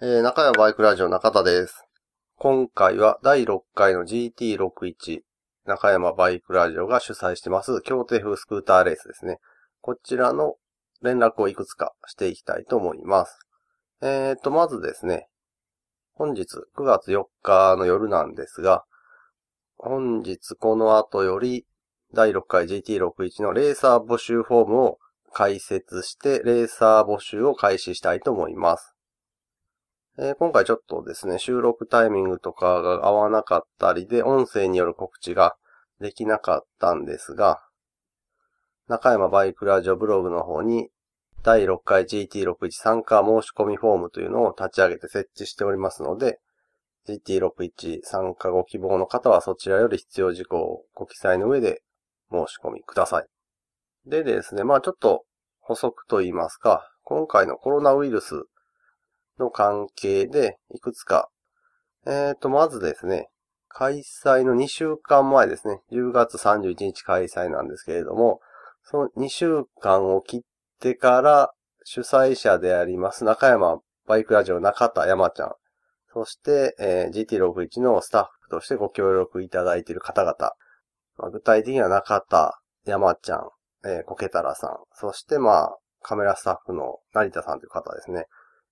えー、中山バイクラジオ中田です。今回は第6回の GT61 中山バイクラジオが主催してます協定風スクーターレースですね。こちらの連絡をいくつかしていきたいと思います。えーと、まずですね、本日9月4日の夜なんですが、本日この後より第6回 GT61 のレーサー募集フォームを開設して、レーサー募集を開始したいと思います。えー今回ちょっとですね、収録タイミングとかが合わなかったりで、音声による告知ができなかったんですが、中山バイクラジオブログの方に、第6回 GT61 参加申し込みフォームというのを立ち上げて設置しておりますので、GT61 参加ご希望の方はそちらより必要事項をご記載の上で申し込みください。でですね、まあちょっと補足と言いますか、今回のコロナウイルスの関係で、いくつか。えーと、まずですね、開催の2週間前ですね、10月31日開催なんですけれども、その2週間を切ってから、主催者であります中山バイクラジオ中田山ちゃん、そして、えー GT61 のスタッフとしてご協力いただいている方々、まあ具体的には中田山ちゃん、えー、コケタラさん、そしてまあ、カメラスタッフの成田さんという方ですね。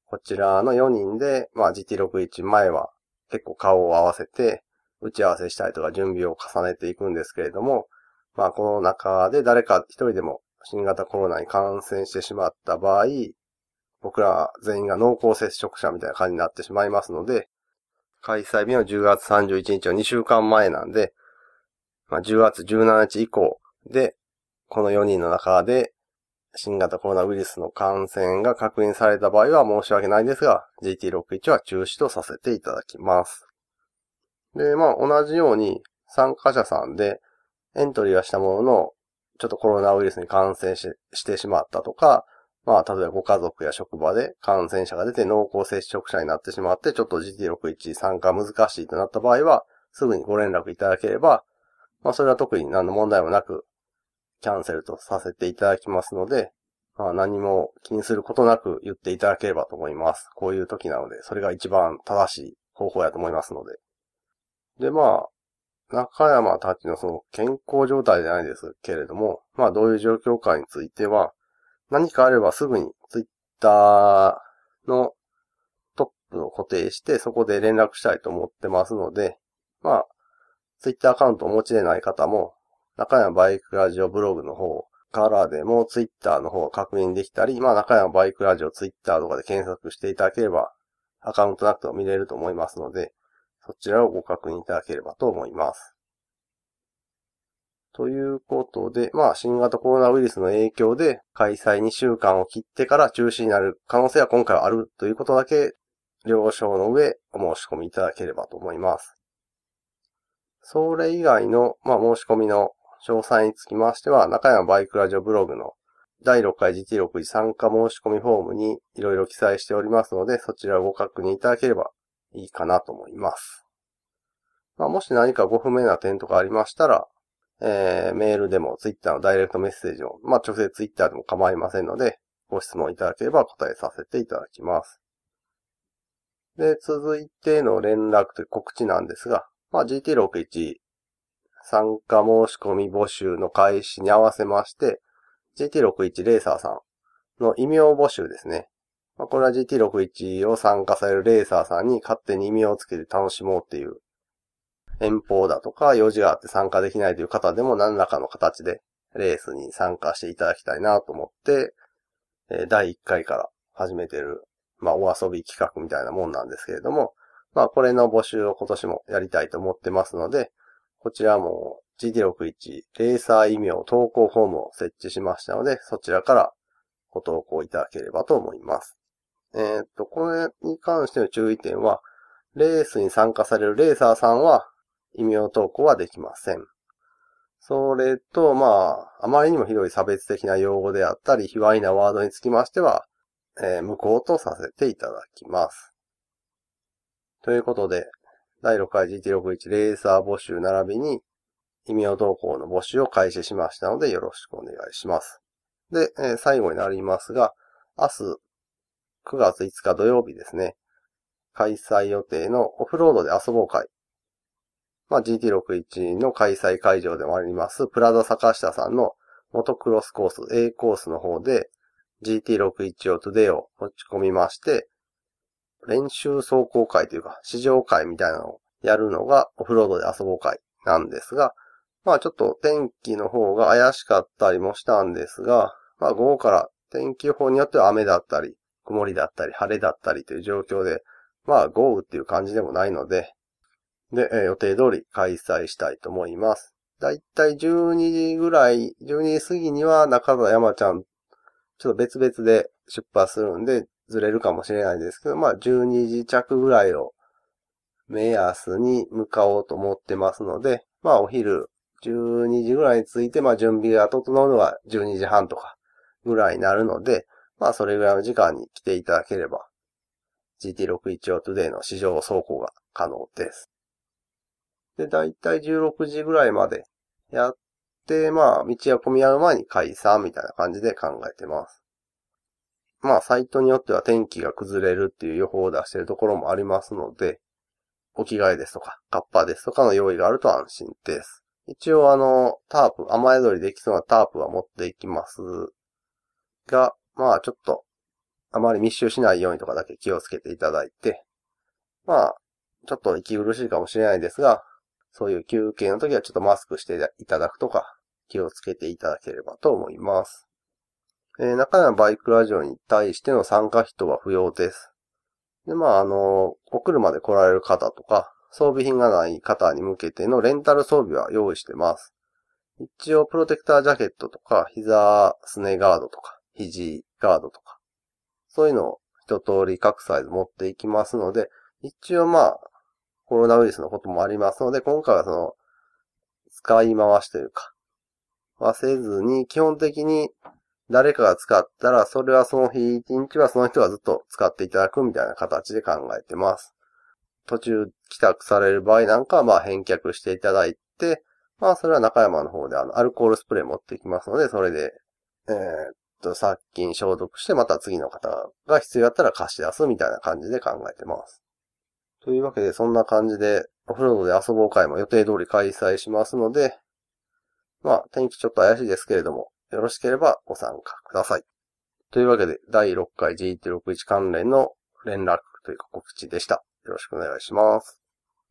こちらの4人で、まあ GT61 前は結構顔を合わせて、打ち合わせしたりとか準備を重ねていくんですけれども、まあこの中で誰か一人でも新型コロナに感染してしまった場合、僕ら全員が濃厚接触者みたいな感じになってしまいますので、開催日の10月31日は2週間前なんで、まあ10月17日以降で、この4人の中で新型コロナウイルスの感染が確認された場合は申し訳ないですが、GT61 は中止とさせていただきます。で、まあ同じように参加者さんでエントリーはしたものの、ちょっとコロナウイルスに感染ししてしまったとか、まあ例えばご家族や職場で感染者が出て濃厚接触者になってしまって、ちょっと GT61 参加難しいとなった場合は、すぐにご連絡いただければ、まあそれは特に何の問題もなく、キャンセルとさせていただきますので、まあ何も気にすることなく言っていただければと思います。こういう時なので、それが一番正しい方法やと思いますので。で、まあ、中山たちのその健康状態じゃないですけれども、まあどういう状況かについては、何かあればすぐにツイッターのトップを固定して、そこで連絡したいと思ってますので、まあ、ツイッターアカウントをお持ちでない方も、中山バイクラジオブログの方からでもツイッターの方を確認できたり、まあ中山バイクラジオツイッターとかで検索していただければ、アカウントなくても見れると思いますので、そちらをご確認いただければと思います。ということで、まあ新型コロナウイルスの影響で開催2週間を切ってから中止になる可能性は今回はあるということだけ了承の上お申し込みいただければと思います。それ以外の、まあ、申し込みの詳細につきましては、中山バイクラジオブログの第6回 GT61 参加申し込みフォームにいろいろ記載しておりますので、そちらをご確認いただければいいかなと思います。まあ、もし何かご不明な点とかありましたら、えー、メールでも Twitter のダイレクトメッセージを、まあ、直接 Twitter でも構いませんので、ご質問いただければ答えさせていただきます。で、続いての連絡という告知なんですが、まあ、GT61 参加申し込み募集の開始に合わせまして、GT61 レーサーさんの異名募集ですね。まあ、これは GT61 を参加されるレーサーさんに勝手に異名をつけて楽しもうっていう遠方だとか用事があって参加できないという方でも何らかの形でレースに参加していただきたいなと思って、第1回から始めてる、まあお遊び企画みたいなもんなんですけれども、まあこれの募集を今年もやりたいと思ってますので、こちらも GT61 レーサー異名投稿フォームを設置しましたので、そちらからご投稿いただければと思います。えーっと、これに関しての注意点は、レースに参加されるレーサーさんは異名投稿はできません。それと、まあ、あまりにもひどい差別的な用語であったり、卑猥なワードにつきましては、えー無効とさせていただきます。ということで、第6回 GT61 レーサー募集並びに、異名投稿の募集を開始しましたので、よろしくお願いします。で、えー最後になりますが、明日、9月5日土曜日ですね。開催予定のオフロードで遊ぼう会。まあ、GT61 の開催会場でもあります、プラザ坂下さんのモトクロスコース A コースの方で GT61 を Today を持ち込みまして、練習走行会というか、試乗会みたいなのをやるのがオフロードで遊ぼう会なんですが、まあちょっと天気の方が怪しかったりもしたんですが、まあ午後から天気予報によっては雨だったり、曇りだったり、晴れだったりという状況で、まあ豪雨っていう感じでもないので、で、えー、予定通り開催したいと思います。だいたい12時ぐらい、12時過ぎには中田山ちゃん、ちょっと別々で出発するんで、ずれるかもしれないですけど、まあ12時着ぐらいを目安に向かおうと思ってますので、まあお昼12時ぐらいに着いて、まあ準備が整うのは12時半とかぐらいになるので、まあそれぐらいの時間に来ていただければ、GT610 Today の試乗走行が可能です。で、だいたい16時ぐらいまでやって、まあ道が混み合う前に解散みたいな感じで考えてます。まあサイトによっては天気が崩れるっていう予報を出しているところもありますので、お着替えですとか、カッパーですとかの用意があると安心です。一応あの、タープ、雨宿りできそうなタープは持っていきますが、まあちょっと、あまり密集しないようにとかだけ気をつけていただいて、まあ、ちょっと息苦しいかもしれないですが、そういう休憩の時はちょっとマスクしていただくとか、気をつけていただければと思います。えー、中山バイクラジオに対しての参加費とは不要です。で、まあ、あの、お車で来られる方とか、装備品がない方に向けてのレンタル装備は用意してます。一応、プロテクタージャケットとか、膝すねガードとか、肘ガードとか、そういうのを一通り各サイズ持っていきますので、一応まあ、コロナウイルスのこともありますので、今回はその、使い回しというか、はせずに、基本的に誰かが使ったら、それはその日一日はその人がずっと使っていただくみたいな形で考えてます。途中帰宅される場合なんかは、まあ返却していただいて、まあそれは中山の方であの、アルコールスプレー持ってきますので、それで、えー、っと、殺菌消毒して、また次の方が必要だったら貸し出すみたいな感じで考えてます。というわけで、そんな感じで、オフロードで遊ぼう会も予定通り開催しますので、まあ、天気ちょっと怪しいですけれども、よろしければご参加ください。というわけで、第6回 GT61 関連の連絡というか告知でした。よろしくお願いします。